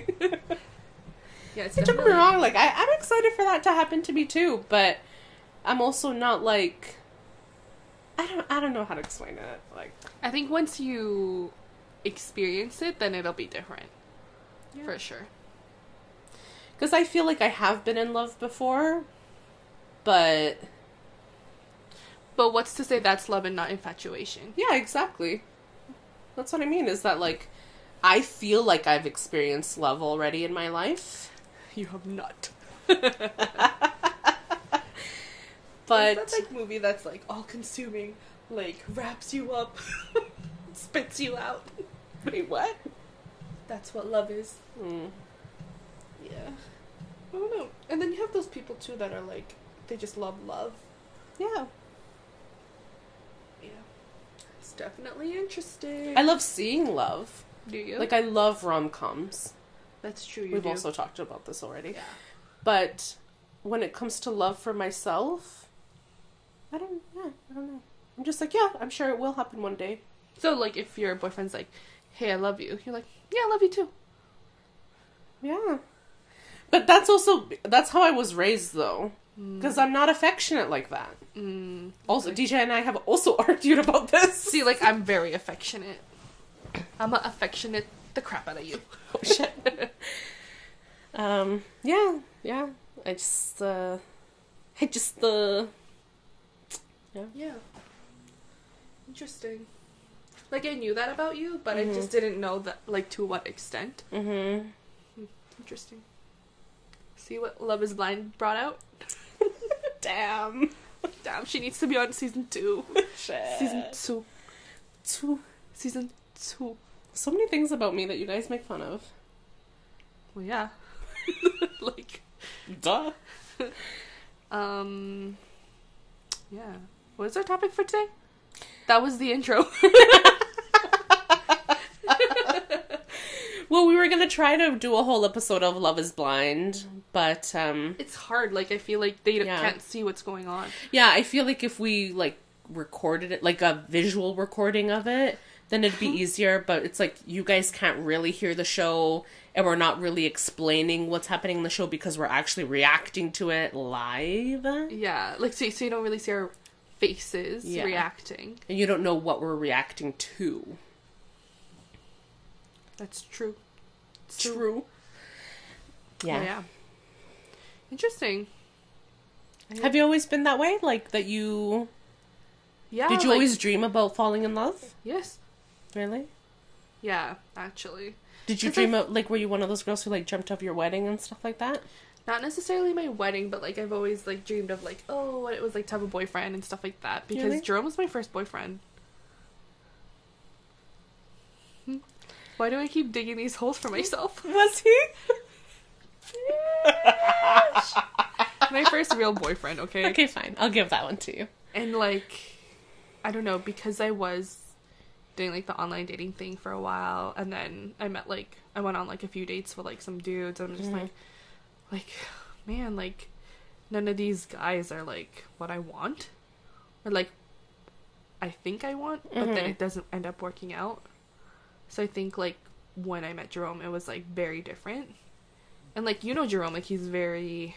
yeah, it's Don't get me wrong, like I, I'm excited for that to happen to me too, but I'm also not like I don't I don't know how to explain it. Like I think once you experience it, then it'll be different. For sure. because I feel like I have been in love before, but But what's to say that's love and not infatuation? yeah, exactly. That's what I mean. Is that like I feel like I've experienced love already in my life, You have not. but that like movie that's like all consuming, like wraps you up, spits you out. wait, what? That's what love is. Hmm. Yeah. I don't know. And then you have those people too that are like they just love love. Yeah, Yeah. It's definitely interesting. I love seeing love. do you? Like I love rom coms. that's true. You We've do. also talked about this already. yeah. But when it comes to love for myself, I don't. Yeah, I don't know. I'm just like, yeah, I'm sure it will happen one day. So like if your boyfriend's like, "Hey, I love you," you're like, "Yeah, I love you too." Yeah. But that's also that's how I was raised though, because I'm not affectionate like that. Mm. Also, DJ and I have also argued about this. See, like I'm very affectionate. I'm a affectionate the crap out of you. Oh, shit. um. Yeah. Yeah. I just. uh I just. uh yeah. Yeah. Interesting. Like I knew that about you, but I Mhm. just didn't know that like to what extent. Mm-hmm. Interesting. See what Love is Blind brought out? Damn. Damn, she needs to be on season two. Season two. two. Season two. So many things about me that you guys make fun of. Well, yeah. like, Duh. um, yeah. What is our topic for today? That was the intro. Well, we were gonna try to do a whole episode of Love Is Blind, but um, it's hard. Like, I feel like they Yeah. can't see what's going on. yeah, I feel like if we like recorded it, like a visual recording of it, then it'd be easier. But it's like you guys can't really hear the show, and we're not really explaining what's happening in the show because we're actually reacting to it live, Yeah, like so, so you don't really see our faces Yeah. reacting. And you don't know what we're reacting to. That's true. True. Yeah. Yeah. yeah. Interesting. Have you always been that way? Like that you Yeah. did you like- always dream about falling in love? Yes. Really? Yeah, actually. Did you dream of like were you one of those girls who like dreamt of your wedding and stuff like that? Not necessarily my wedding, but like I've always like dreamed of like oh what it was like to have a boyfriend and stuff like that because Really? Jerome was my first boyfriend. Why do I keep digging these holes for myself? Was he? my first real boyfriend, okay? okay, fine. I'll give that one to you. And like I don't know because I was doing like the online dating thing for a while and then I met like I went on like a few dates with like some dudes and I'm just Mhm. like like man like none of these guys are like what I want or like I think I want but then Mhm. it doesn't end up working out. So I think like when I met Jerome it was like very different. And like you know Jerome like he's very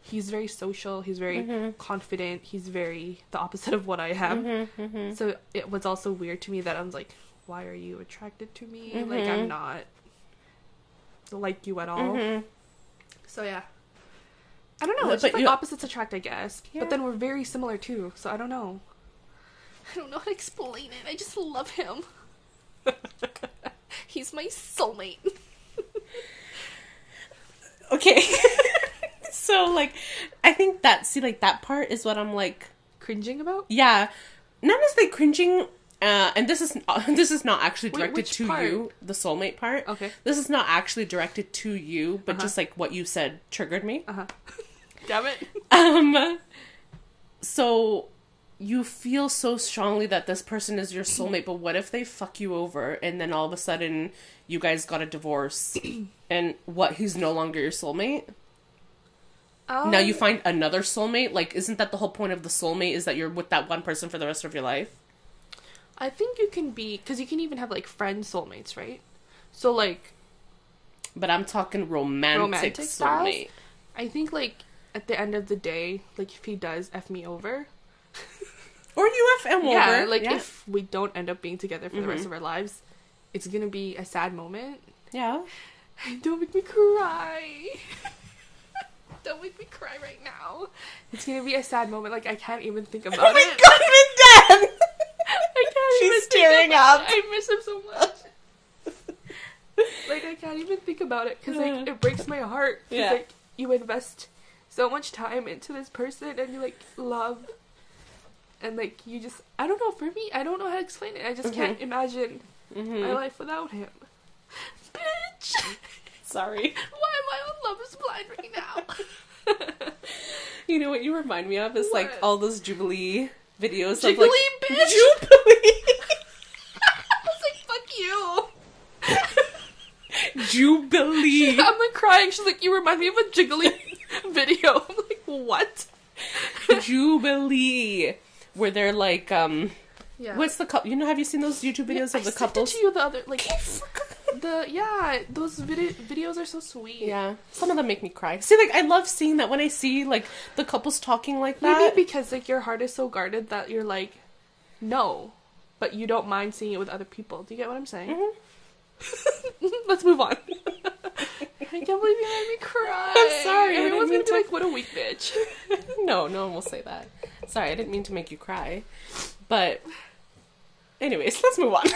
he's very social, he's very Mhm. confident, he's very the opposite of what I am. Mm-hmm, mm-hmm. So it was also weird to me that I was like, why are you attracted to me? Like. I'm not like you at all. Mm-hmm. So yeah. I don't know. No, It's but just like opposites attract, I guess. Yeah. But then we're very similar too. So I don't know. I don't know how to explain it. I just love him. He's my soulmate. Okay. so like I think that see like that part is what I'm like Cringing about? yeah, not necessarily cringing uh, and this is this is not actually directed which to part? you, the soulmate part. Okay. This is not actually directed to you, but Uh-huh. just like what you said triggered me. Uh huh. Damn it. Um so you feel so strongly that this person is your soulmate, but what if they fuck you over and then all of a sudden you guys got a divorce and what he's no longer your soulmate? Um, now you find another soulmate? Like isn't that the whole point of the soulmate is that you're with that one person for the rest of your life? I think you can be because you can even have like friend soulmates, right? So like But I'm talking romantic, romantic styles. soulmate. I think like at the end of the day, like if he does f me over, Or UFM yeah, over. like yeah. if we don't end up being together for the rest Mhm. of our lives, it's gonna be a sad moment. yeah. Don't make me cry. don't make me cry right now. It's gonna be a sad moment. Like I can't even think about it. Oh my it. god, I'm dead! I can't She's even tearing up. it. I miss him so much. like I can't even think about it because like it breaks my heart. 'Cause, Yeah. like you invest so much time into this person and you like love, and like you just I don't know. For me, I don't know how to explain it. I just can't imagine my Mhm. life without him. Bitch, Sorry. why am I on Love Is Blind right now? You know what you remind me of is like all those Jubilee videos Jiggly of like bitch. Jubilee. I was like, fuck you. Jubilee. I'm like crying. She's like, you remind me of a jiggly video. I'm like, what? Jubilee. Where they're like, um, Yeah. what's the couple? You know, have you seen those YouTube videos I of the it couples? to you the other like the yeah those vid- videos are so sweet. Yeah, some of them make me cry. See, like I love seeing that when I see like the couples talking like that. Maybe because like your heart is so guarded that you're like, no, but you don't mind seeing it with other people. Do you get what I'm saying? Mhm. Let's move on. I can't believe you made me cry. I'm sorry, I Everyone's gonna be to- like, "What a weak bitch." no, no one will say that. Sorry, I didn't mean to make you cry. But, anyways, let's move on.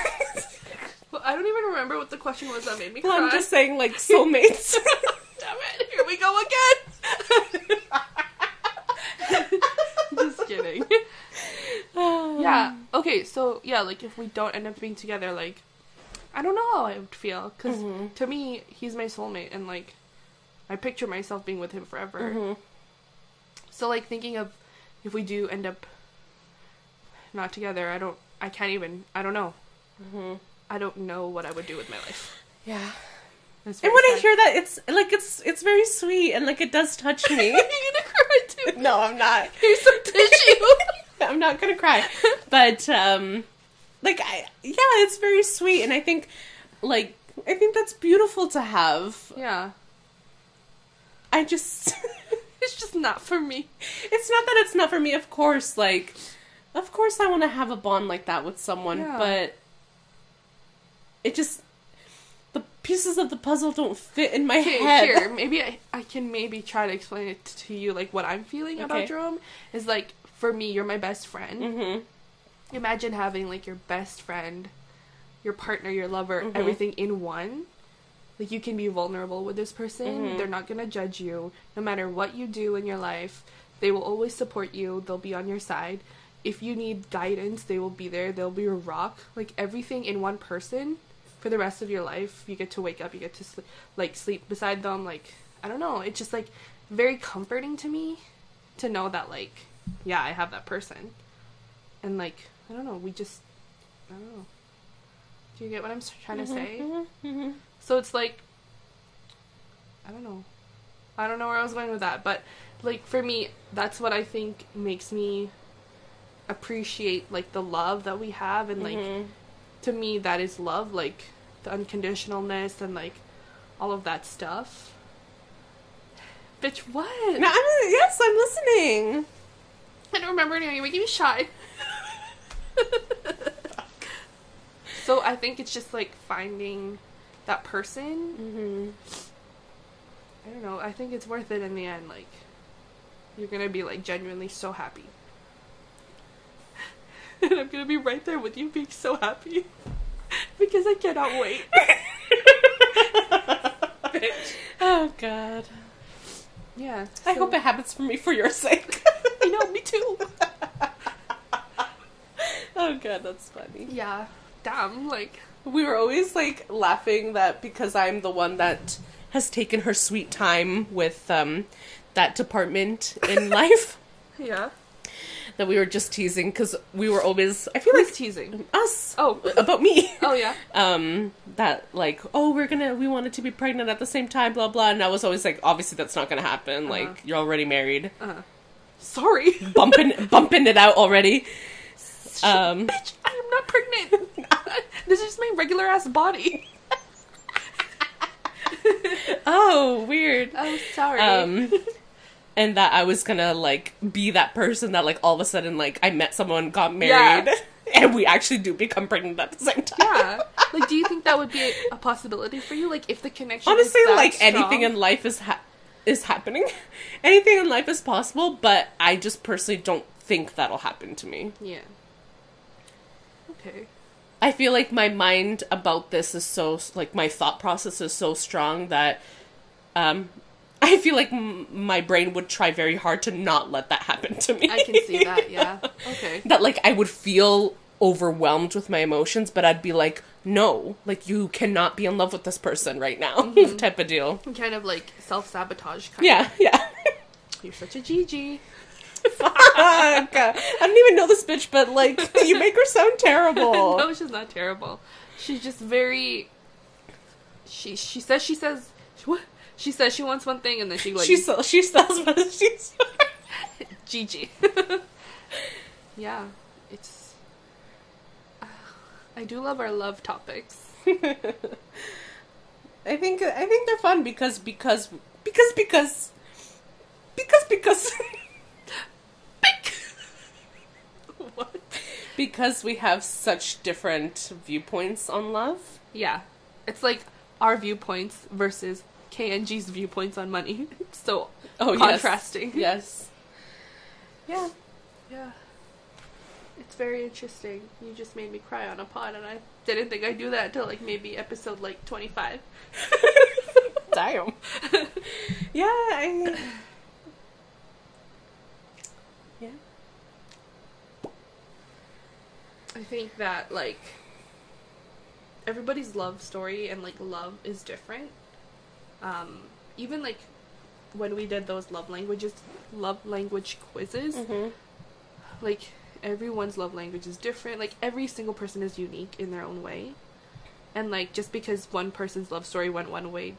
Well, I don't even remember what the question was that made me cry. well, I'm just saying, like soulmates. Damn it! Here we go again. just kidding. yeah. Okay. So yeah, like if we don't end up being together, like I don't know how I would feel because Mhm. to me he's my soulmate and like I picture myself being with him forever. Mhm. So like thinking of if we do end up not together, I don't. I can't even. I don't know. Mhm. I don't know what I would do with my life. Yeah. And when I hear that, it's like it's it's very sweet and like it does touch me. You're gonna cry too. no, I'm not. Here's some tissue. I'm not gonna cry. But um like I yeah, it's very sweet and I think like I think that's beautiful to have. yeah. I just It's just not for me. it's not that it's not for me, of course, like of course I wanna have a bond like that with someone, Yeah. but it just the pieces of the puzzle don't fit in my Okay, head. here, maybe I, I can maybe try to explain it to you, like what I'm feeling Okay. about Jerome is like for me, you're my best friend. Mhm. Imagine having like your best friend, your partner, your lover, Mhm. everything in one. Like you can be vulnerable with this person. Mhm. They're not gonna judge you, no matter what you do in your life. They will always support you. They'll be on your side. If you need guidance, they will be there. They'll be your rock. Like everything in one person for the rest of your life. You get to wake up. You get to sleep, like sleep beside them. Like I don't know. It's just like very comforting to me to know that like yeah, I have that person. And like I don't know. We just I don't know. Do you get what I'm trying to say? Mhm, mhm. So it's like I don't know. I don't know where I was going with that, but like for me, that's what I think makes me appreciate like the love that we have and like Mhm. to me that is love, like the unconditionalness and like all of that stuff. Bitch, what? No, I'm, yes, I'm listening. I don't remember. You're making me shy. so I think it's just like finding that person Mm-hmm. I don't know. I think it's worth it in the end. Like, you're gonna be like genuinely so happy, and I'm gonna be right there with you, being so happy because I cannot wait. oh God. Yeah, I hope it happens for me for your sake. You know, me too. oh God, that's funny. Yeah, damn. Like, We were always like laughing that because I'm the one that has taken her sweet time with um that department in life yeah. that we were just teasing because we were always I feel Who's like teasing? us Oh, about me oh yeah. um that like oh we're gonna we wanted to be pregnant at the same time blah blah and I was always like obviously that's not gonna happen Uh-huh. like you're already married Uh. Sorry, bumping bumping it out already um bitch. I am not pregnant. This is just my regular ass body. oh, weird. I'm sorry. Um, and that I was gonna like be that person that like all of a sudden like I met someone, got married, Yeah. and we actually do become pregnant at the same time. yeah. Like, do you think that would be a, a possibility for you? Like, if the connection. is Honestly, that like strong? anything in life is ha- is happening. anything in life is possible, but I just personally don't think that'll happen to me. Yeah. Okay. I feel like my mind about this is so like my thought process is so strong that um I feel like m- my brain would try very hard to not let that happen to me. I can see that. Yeah. Okay. that like I would feel overwhelmed with my emotions, but I'd be like, no, like you cannot be in love with this person right now, type of deal. Kind of like self sabotage. Kind of Yeah, yeah. You're such a GG. Fuck. I don't even know this bitch, but like you make her sound terrible. no, she's not terrible. She's just very. She she says she says what she says she wants one thing and then she like she sells, she sells, but she's. GG. yeah, it's. Uh, I do love our love topics. I think I think they're fun because because because because because because what? because we have such different viewpoints on love. Yeah, it's like our viewpoints versus KNG's viewpoints on money. so Oh, yes. contrasting. Yes. Yeah. Yeah. It's very interesting. You just made me cry on a pod, and I didn't think I'd do that until like maybe episode like 25. Damn. yeah, I. I think that like everybody's love story and like love is different. Um, even like when we did those love languages, love language quizzes, Mm-hmm. like everyone's love language is different. Like every single person is unique in their own way. And like just because one person's love story went one way,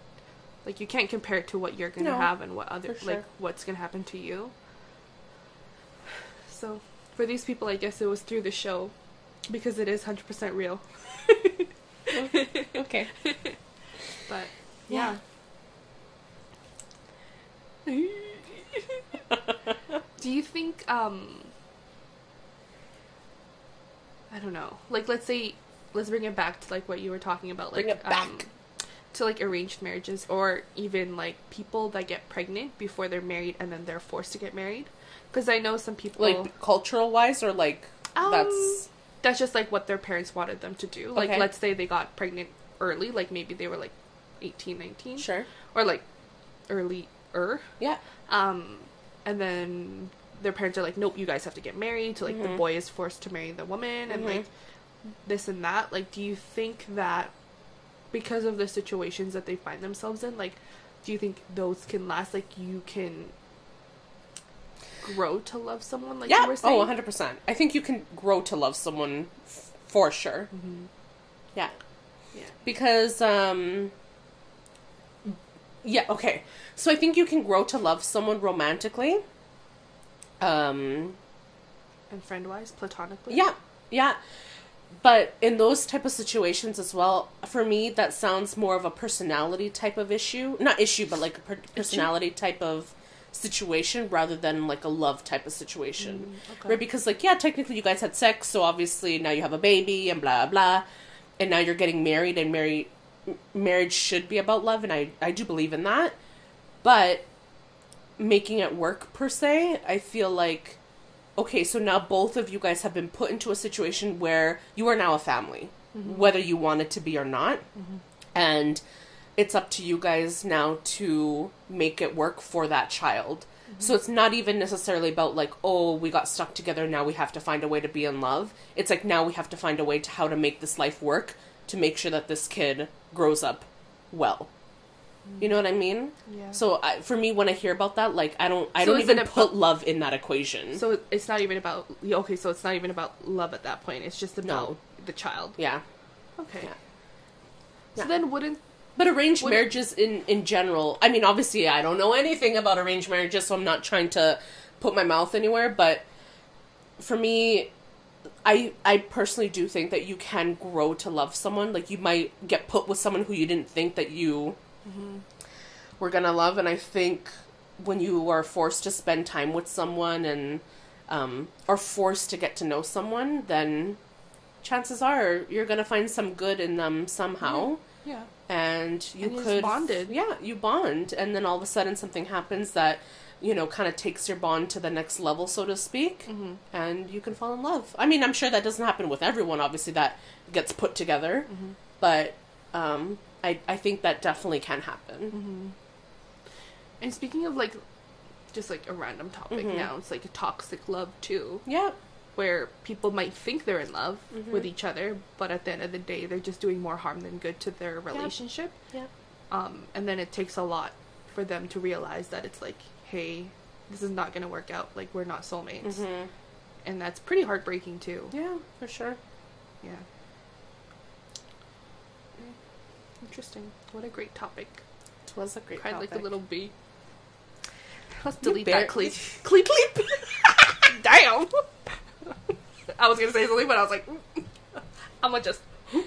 like you can't compare it to what you're gonna No, have and what other for like what's gonna happen to you. So for these people, I guess it was through the show because it is hundred percent real. Okay. But yeah. Do you think um I don't know. Like let's say let's bring it back to like what you were talking about like Bring it um back. to like arranged marriages or even like people that get pregnant before they're married and then they're forced to get married because I know some people Like cultural wise, or like Um, that's that's just like what their parents wanted them to do. Like Okay. let's say they got pregnant early, like maybe they were like 18, 19 sure. or like early er Yeah. um and then their parents are like nope you guys have to get married so like the Mhm. boy is forced to marry the woman and Mhm. like this and that like do you think that because of the situations that they find themselves in like do you think those can last like you can grow to love someone like yeah. you were saying Oh, 100%. I think you can grow to love someone f- for sure. Mhm. Yeah. Yeah. Because, um, yeah, okay. So I think you can grow to love someone romantically. Um, and friend wise platonically yeah, yeah. But in those type of situations as well, for me, that sounds more of a personality type of issue. Not issue, but like a per- personality type of situation rather than like a love type of situation. Mm, okay. Right? Because, like, yeah, technically you guys had sex, so obviously now you have a baby and blah, blah. And now you're getting married, and marry- marriage should be about love, and I, I do believe in that. But making it work, per se, I feel like okay, so now both of you guys have been put into a situation where you are now a family, whether you want it to be or not. And it's up to you guys now to make it work for that child. So it's not even necessarily about like, oh, we got stuck together, now we have to find a way to be in love. It's like now we have to find a way to how to make this life work to make sure that this kid grows up well. You know what I mean? yeah So I, for me, when I hear about that, like I don't, I So don't even put love in that equation. so it's not even about okay so it's not even about love at that point it's just about No. the child yeah, okay Yeah. so Yeah. then wouldn't but arranged Would- marriages in in general. I mean, obviously, I don't know anything about arranged marriages, so I'm not trying to put my mouth anywhere. But for me, I I personally do think that you can grow to love someone. Like you might get put with someone who you didn't think that you were gonna love, and I think when you are forced to spend time with someone and um, are forced to get to know someone, then chances are you're gonna find some good in them somehow. Yeah. And you And could bonded. yeah, you bond, and then all of a sudden something happens that you know kind of takes your bond to the next level, so to speak, Mm-hmm. and you can fall in love. I mean, I'm sure that doesn't happen with everyone. Obviously, that gets put together, Mm-hmm. but um, I I think that definitely can happen. Mm-hmm. And speaking of like, just like a random topic Mhm. now, it's like a toxic love too, Yeah, where people might think they're in love Mhm. with each other, but at the end of the day, they're just doing more harm than good to their relationship. yeah, Um, and then it takes a lot for them to realize that it's like, hey, this is not gonna work out. Like we're not soulmates, hmm and that's pretty heartbreaking too. yeah, for sure. Yeah. Interesting. What a great topic. It was a great Cried topic. like a little bee. Let's delete that cleep. Cleep cleep. Damn. I was gonna say something, but I was like, I'm gonna just.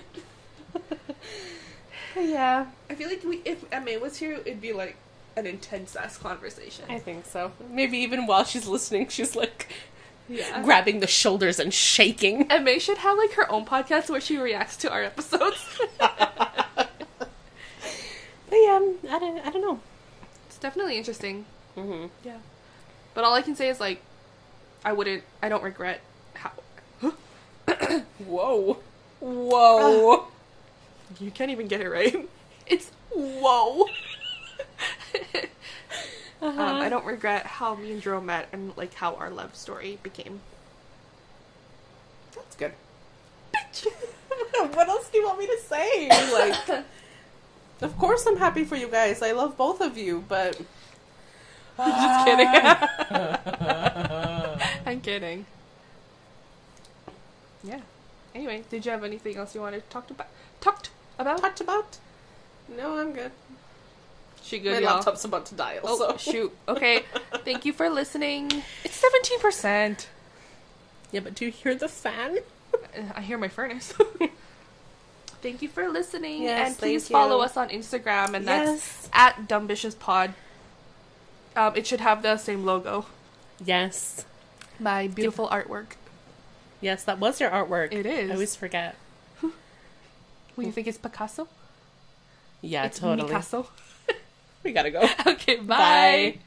yeah, I feel like we, if Emma was here, it'd be like an intense ass conversation. I think so. Maybe even while she's listening, she's like yeah. grabbing the shoulders and shaking. Emma should have like her own podcast where she reacts to our episodes. But yeah, I don't, I don't know. it's definitely interesting. hmm Yeah. But all I can say is like, I wouldn't. I don't regret how. Whoa, whoa. You can't even get it right. It's whoa. Uh-huh. um, I don't regret how me and Jerome met and like how our love story became. That's good. Bitch. what else do you want me to say? Like, of course I'm happy for you guys. I love both of you, but I'm Just kidding. I'm kidding. Yeah. Anyway, did you have anything else you wanted to talk about? Talked about? talked about. No, I'm good. She My y'all. laptop's about to die. Oh Also, shoot. Okay. Thank you for listening. It's seventeen percent. Yeah, but do you hear the fan? I hear my furnace. thank you for listening, Yes, and please follow us on Instagram, and that's at Dumbvicious Pod. Um, it should have the same logo. Yes. My beautiful artwork. Yes, that was your artwork. It is. I always forget. What do you think it's Picasso? Yeah, it's totally. Picasso. We gotta go. okay, bye. Bye.